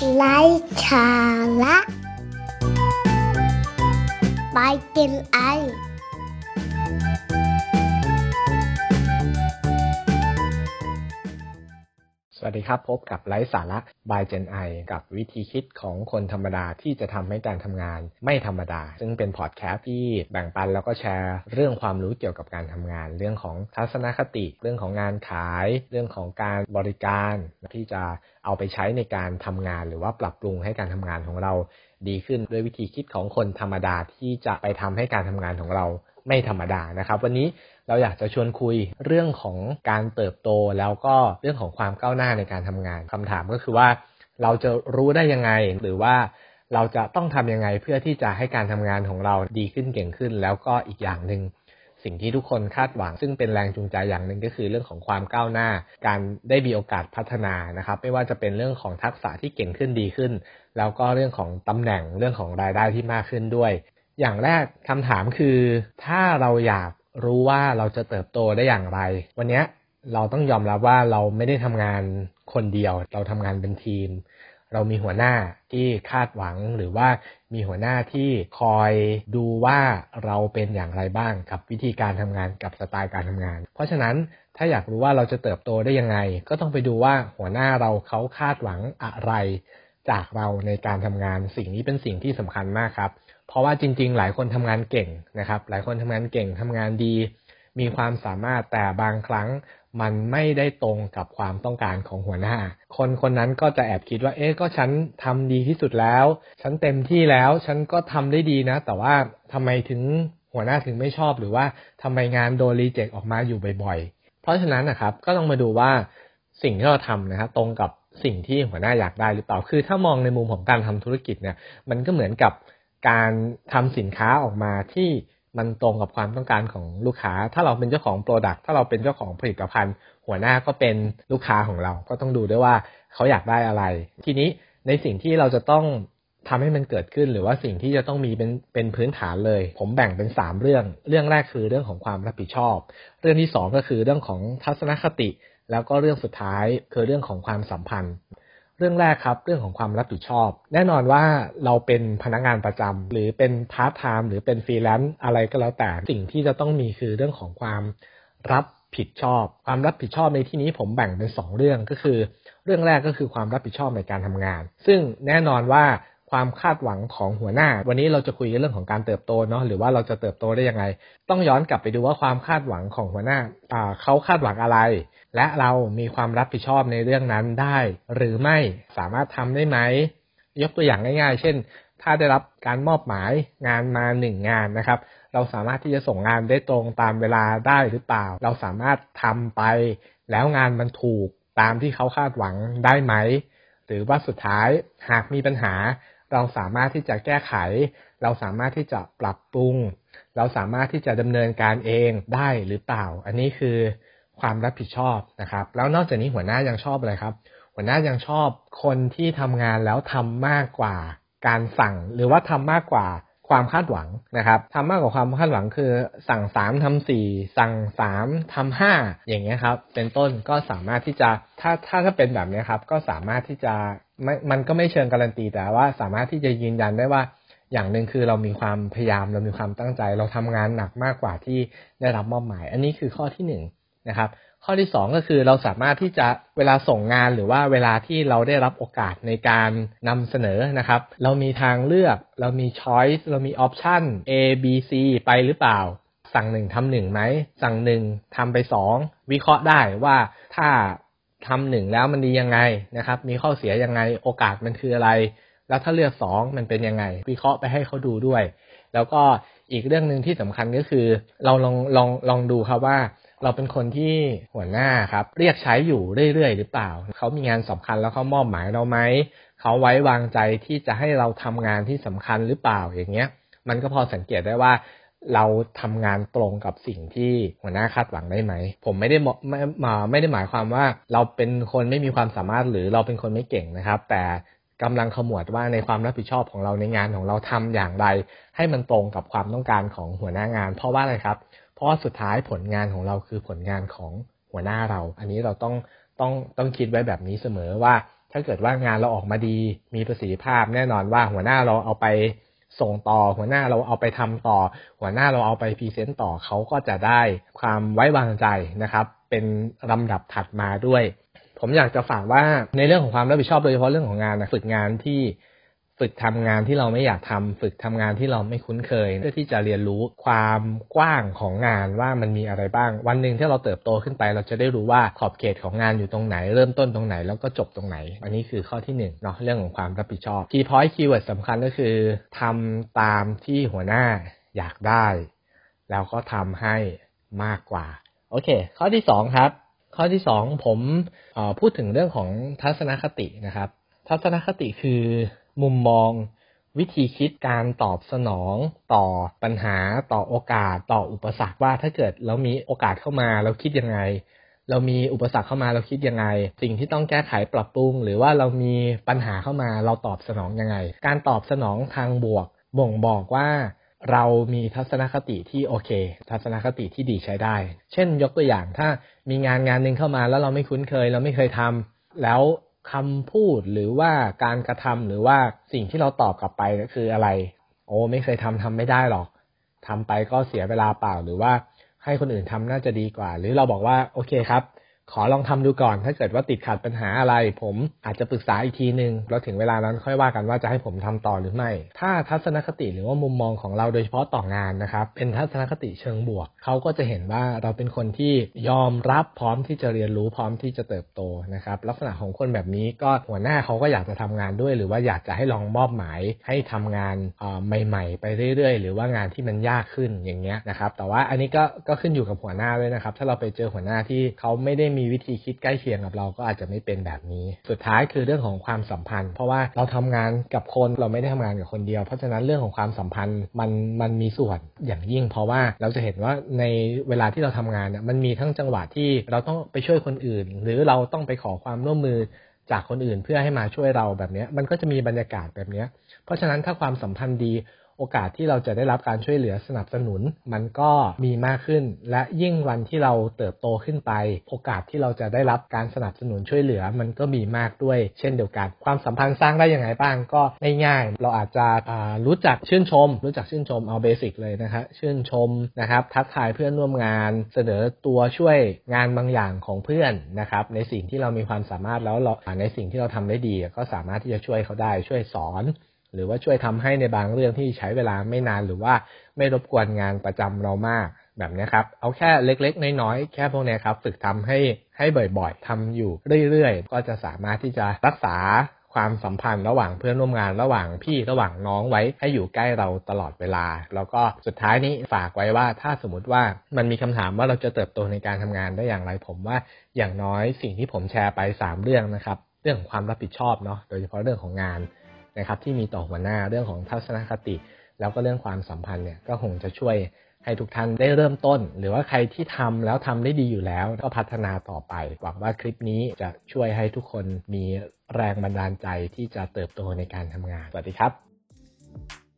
Leitala. Bei den Ei. สวัสดีครับ พบกับไลฟ์สาระ by Gen I กับวิธีคิดของคนธรรมดาที่จะทำให้การทำงานไม่ธรรมดา ซึ่งเป็นพอดแคสต์ที่แบ่งปันแล้วก็แชร์เรื่องความรู้เกี่ยวกับการทำงาน เรื่องของทัศนคติ เรื่องของงานขาย เรื่องของการบริการที่จะเอาไปใช้ในการทำงาน หรือว่าปรับปรุงให้การทำงานของเราดีขึ้นด้วยวิธีคิดของคนธรรมดาที่จะไปทำให้การทำงานของเราไม่ธรรมดานะครับ วันนี้ เราอยากจะชวนคุยเรื่องของการเติบโตแล้วก็เรื่องของความก้าวหน้าในการทำงานคำถามก็คือว่า เราจะรู้ได้ยังไง หรือว่าเราจะต้องทำยังไงเพื่อที่จะให้การทำงานของเราดีขึ้นเก่งขึ้น แล้วก็อีกอย่างหนึ่งสิ่งที่ทุกคนคาดหวัง ซึ่งเป็นแรงจูงใจอย่างหนึ่งก็คือเรื่องของความก้าวหน้า การได้มีโอกาสพัฒนานะครับ ไม่ว่าจะเป็นเรื่องของทักษะที่เก่งขึ้นดีขึ้น แล้วก็เรื่องของตำแหน่งเรื่องของรายได้ที่มากขึ้นด้วย อย่างแรกคำถามคือ ถ้าเราอยาก รู้ว่าเราจะเติบโตได้อย่างไร วันนี้เราต้องยอมรับว่าเราไม่ได้ทำงานคนเดียว เราทำงานเป็นทีม เรามีหัวหน้าที่คาดหวังหรือว่ามีหัวหน้าที่คอยดูว่าเราเป็นอย่างไรบ้างกับวิธีการทำงานกับสไตล์การทำงาน เพราะฉะนั้นถ้าอยากรู้ว่าเราจะเติบโตได้ยังไง ก็ต้องไปดูว่าหัวหน้าเราเขาคาดหวังอะไรจากเราในการทำงานสิ่งนี้เป็นสิ่งที่สำคัญมากครับ เพราะว่าจริง ๆ หลายคนทำงานเก่งนะครับ หลายคนทำงานเก่งทำงานดี มีความสามารถแต่บางครั้งมันไม่ได้ตรงกับความต้องการของหัวหน้า คนคนนั้นก็จะแอบคิดว่า เอ๊ะ ก็ฉันทำดีที่สุดแล้ว ฉันเต็มที่แล้ว ฉันก็ทำได้ดีนะ แต่ว่าทำไมถึงหัวหน้าถึงไม่ชอบ หรือว่าทำไมงานโดนรีเจ็คออกมาอยู่บ่อยๆ เพราะฉะนั้นนะครับ ก็ต้องมาดูว่าสิ่งที่เราทำนะครับตรงกับสิ่งที่หัวหน้าอยากได้หรือเปล่า คือถ้ามองในมุมของการทำธุรกิจเนี่ย มันก็เหมือนกับ การทำสินค้าออกมาที่มันตรงกับความต้องการของลูกค้า ถ้าเราเป็นเจ้าของโปรดักต์ถ้าเราเป็นเจ้าของผลิตภัณฑ์ หัวหน้าก็เป็นลูกค้าของเรา ก็ต้องดูด้วยว่าเขาอยากได้อะไร ทีนี้ในสิ่งที่เราจะต้องทำให้มันเกิดขึ้น หรือว่าสิ่งที่จะต้องมีเป็นเป็นพื้นฐานเลย ผมแบ่งเป็นสามเรื่อง เรื่องแรกคือเรื่องของความรับผิดชอบ เรื่องที่สองก็คือเรื่องของทัศนคติ แล้วก็เรื่องสุดท้ายคือเรื่องของความสัมพันธ์ เรื่องแรกครับ เรื่องของความรับผิดชอบ แน่นอนว่าเราเป็นพนักงานประจำหรือเป็นพาร์ทไทม์หรือเป็นฟรีแลนซ์อะไรก็แล้วแต่สิ่งที่จะต้องมีคือเรื่องของความรับผิดชอบ ความรับผิดชอบในที่นี้ผมแบ่งเป็น 2 เรื่องก็คือ เรื่องแรกก็คือความรับผิดชอบในการทำงาน ซึ่งแน่นอนว่า ความคาดหวังของหัวหน้า วันนี้เราจะคุยเรื่องของการเติบโตเนาะหรือว่าเราจะเติบโตได้ยังไง ต้องย้อนกลับไปดูว่าความคาดหวังของหัวหน้าเขาคาดหวังอะไร และเรามีความรับผิดชอบในเรื่องนั้นได้ หรือไม่สามารถทำได้ไหมยกตัวอย่างง่าย ๆ เช่น ถ้าได้รับการมอบหมายงานมาหนึ่งงานนะครับ เราสามารถที่จะส่งงานได้ตรงตามเวลาได้หรือเปล่า เราสามารถทำไป แล้วงานมันถูกตามที่เขาคาดหวังได้ไหม หรือว่าสุดท้ายหากมีปัญหา เราสามารถที่จะแก้ไข เราสามารถที่จะปรับปรุง เราสามารถที่จะดำเนินการเองได้หรือเปล่า อันนี้คือความรับผิดชอบนะครับ แล้วนอกจากนี้หัวหน้ายังชอบอะไรครับ หัวหน้ายังชอบคนที่ทำงานแล้วทำมากกว่าการสั่ง หรือว่าทำมากกว่าความคาดหวังนะครับทำมากกว่าความคาดหวังคือ สั่งสามทำสี่สั่งสามทำห้าอย่างเงี้ยครับ เป็นต้นก็สามารถที่จะถ้าถ้าถ้าเป็นแบบนี้ครับ ก็สามารถที่จะ ม่มันก็ไม่เชิงการันตีแต่ว่า สามารถที่จะยืนยันได้ว่าอย่างหนึ่งคือเรามีความพยายามเรามีความตั้งใจ เราทำงานหนักมากกว่าที่ได้รับมอบหมาย อันนี้คือข้อที่หนึ่งนะครับ ข้อที่สองก็คือเราสามารถที่จะเวลาส่งงานหรือว่าเวลาที่เราได้รับโอกาสในการนำเสนอนะครับ เรามีทางเลือก เรามี choice เรามี option A B C ไปหรือเปล่า สั่งหนึ่งทำหนึ่งไหมสั่งหนึ่งทำไปสองวิเคราะห์ได้ว่าถ้า ทำหนึ่งแล้วมันดียังไงนะครับ มีข้อเสียยังไงโอกาสมันคืออะไร แล้วถ้าเลือกสองมันเป็นยังไง วิเคราะห์ไปให้เขาดูด้วย แล้วก็อีกเรื่องหนึ่งที่สำคัญก็คือ เราลองลองลองดูครับว่า เราเป็นคนที่หัวหน้าครับ เรียกใช้อยู่เรื่อยๆหรือเปล่า เขามีงานสำคัญแล้วเขามอบหมายเราไหมเขาไว้วางใจที่จะให้เราทำงานที่สำคัญหรือเปล่าอย่างเงี้ย มันก็พอสังเกตได้ว่า เราทำงานตรงกับสิ่งที่หัวหน้าคาดหวังได้ไหม ผมไม่ได้ไม่มาไม่ได้หมายความว่า เราเป็นคนไม่มีความสามารถหรือเราเป็นคนไม่เก่งนะครับ แต่กำลังขมวดว่าในความรับผิดชอบของเราในงานของเราทำอย่างไร ให้มันตรงกับความต้องการของหัวหน้างาน เพราะว่าอะไรครับ เพราะสุดท้ายผลงานของเราคือผลงานของหัวหน้าเรา อันนี้เราต้องต้องต้องคิดไว้แบบนี้เสมอว่า ถ้าเกิดว่างานเราออกมาดี มีประสิทธิภาพแน่นอนว่าหัวหน้าเราเอาไป ส่งต่อหัวหน้าเราเอาไปทำต่อ หัวหน้าเราเอาไปพรีเซนต์ต่อเขาก็จะได้ความไว้วางใจนะครับ เป็นลำดับถัดมาด้วย ผมอยากจะฝากว่าในเรื่องของความรับผิดชอบโดยเฉพาะเรื่องของงานนะฝึกงานที่ ฝึกทำงานที่เราไม่อยากทำฝึกทำงานที่เราไม่คุ้นเคย เพื่อที่จะเรียนรู้ความกว้างของงานว่ามันมีอะไรบ้าง วันหนึ่งที่เราเติบโตขึ้นไป เราจะได้รู้ว่าขอบเขตของงานอยู่ตรงไหน เริ่มต้นตรงไหนแล้วก็จบตรงไหน อันนี้คือข้อที่หนึ่งเนาะเรื่องของความรับผิดชอบ key point keyword สำคัญก็คือทำตามที่หัวหน้าอยากได้ แล้วก็ทำให้มากกว่าโอเค ข้อที่สองครับข้อที่สองผมพูดถึงเรื่องของทัศนคตินะครับ ทัศนคติคือ มุมมอง วิธีคิดการตอบสนองต่อปัญหาต่อโอกาสต่ออุปสรรคว่าถ้าเกิดเรามีโอกาสเข้ามาเราคิดยังไง เรามีอุปสรรคเข้ามาเราคิดยังไง สิ่งที่ต้องแก้ไขปรับปรุง หรือว่าเรามีปัญหาเข้ามาเราตอบสนองยังไง การตอบสนองทางบวก บ่งบอกว่าเรามีทัศนคติที่โอเค ทัศนคติที่ดีใช้ได้ เช่นยกตัวอย่างถ้ามีงานงานหนึ่งเข้ามาแล้วเราไม่คุ้นเคย เราไม่เคยทำแล้ว คำพูดหรือว่าการกระทำหรือว่าสิ่งที่เราตอบกลับไปก็คืออะไร โอ้ไม่เคยทำทำไม่ได้หรอกทำไปก็เสียเวลาเปล่าหรือว่าให้คนอื่นทำน่าจะดีกว่า หรือเราบอกว่าโอเคครับ ขอลองทำดูก่อน ถ้าเกิดว่าติดขัดปัญหาอะไร ผมอาจจะปรึกษาอีกทีหนึ่งแล้วถึงเวลานั้นค่อยว่ากันว่าจะให้ผมทำต่อหรือไม่ ถ้าทัศนคติหรือว่ามุมมองของเราโดยเฉพาะต่องานนะครับ เป็นทัศนคติเชิงบวก เขาก็จะเห็นว่าเราเป็นคนที่ยอมรับพร้อมที่จะเรียนรู้พร้อมที่จะเติบโตนะครับ ลักษณะของคนแบบนี้ก็หัวหน้าเขาก็อยากจะทำงานด้วย หรือว่าอยากจะให้ลองมอบหมายให้ทำงานใหม่ ๆ ไปเรื่อยๆ หรือว่างานที่มันยากขึ้นอย่างเงี้ยนะครับ แต่ว่าอันนี้ก็ก็ขึ้นอยู่กับหัวหน้าด้วยนะครับ ถ้าเราไปเจอหัวหน้าที่เขาไม่ได้มีีวิธีคิดใกล้เคียงกับเราก็อาจจะไม่เป็นแบบนี้ สุดท้ายคือเรื่องของความสัมพันธ์ เพราะว่าเราทำงานกับคนเราไม่ได้ทำงานกับคนเดียว เพราะฉะนั้นเรื่องของความสัมพันธ์มันมันมีส่วนอย่างยิ่ง เพราะว่าเราจะเห็นว่าในเวลาที่เราทำงานเนี่ยมันมีทั้งจังหวะที่เราต้องไปช่วยคนอื่น หรือเราต้องไปขอความร่วมมือจากคนอื่นเพื่อให้มาช่วยเราแบบนี้มันก็จะมีบรรยากาศแบบนี้เพราะฉะนั้นถ้าความสัมพันธ์ดี โอกาสที่เราจะได้รับการช่วยเหลือสนับสนุน มันก็มีมากขึ้น และยิ่งวันที่เราเติบโตขึ้นไป โอกาสที่เราจะได้รับการสนับสนุนช่วยเหลือ มันก็มีมากด้วย เช่นเดียวกัน ความสัมพันธ์สร้างได้อยังไงบ้างก็ง่ายๆเราอาจจะรู้จักชื่นชม รู้จักชื่นชมเอาเบสิกเลยนะครับชื่นชมนะครับทักทายเพื่อนร่วมงานเสนอตัวช่วยงานบางอย่างของเพื่อนนะครับในสิ่งที่เรามีความสามารถแล้วเราในสิ่งที่เราทำได้ดี ก็สามารถที่จะช่วยเขาได้ช่วยสอน หรือว่าช่วยทำให้ในบางเรื่องที่ใช้เวลาไม่นานหรือว่าไม่รบกวนงานประจำเรามากแบบนี้ครับ เอาแค่เล็กๆ น้อยๆ แค่พวกนี้ครับ ฝึกทำให้ให้บ่อยๆทำอยู่เรื่อยๆ ก็จะสามารถที่จะรักษาความสัมพันธ์ระหว่างเพื่อนร่วมงานระหว่างพี่ระหว่างน้องไว้ให้อยู่ใกล้เราตลอดเวลา แล้วก็สุดท้ายนี้ฝากไว้ว่าถ้าสมมติว่ามันมีคำถามว่าเราจะเติบโตในการทำงานได้อย่างไรผมว่าอย่างน้อยสิ่งที่ผมแชร์ไป 3 เรื่องนะครับ เรื่องความรับผิดชอบเนาะโดยเฉพาะเรื่องของงาน นะครับที่มีต่อหัวหน้าเรื่องของทัศนคติ แล้วก็เรื่องความสัมพันธ์เนี่ยก็คงจะช่วยให้ทุกท่านได้เริ่มต้น หรือว่าใครที่ทำแล้วทำได้ดีอยู่แล้ว ก็พัฒนาต่อไป หวังว่าคลิปนี้จะช่วยให้ทุกคนมีแรงบันดาลใจที่จะเติบโตในการทำงาน สวัสดีครับ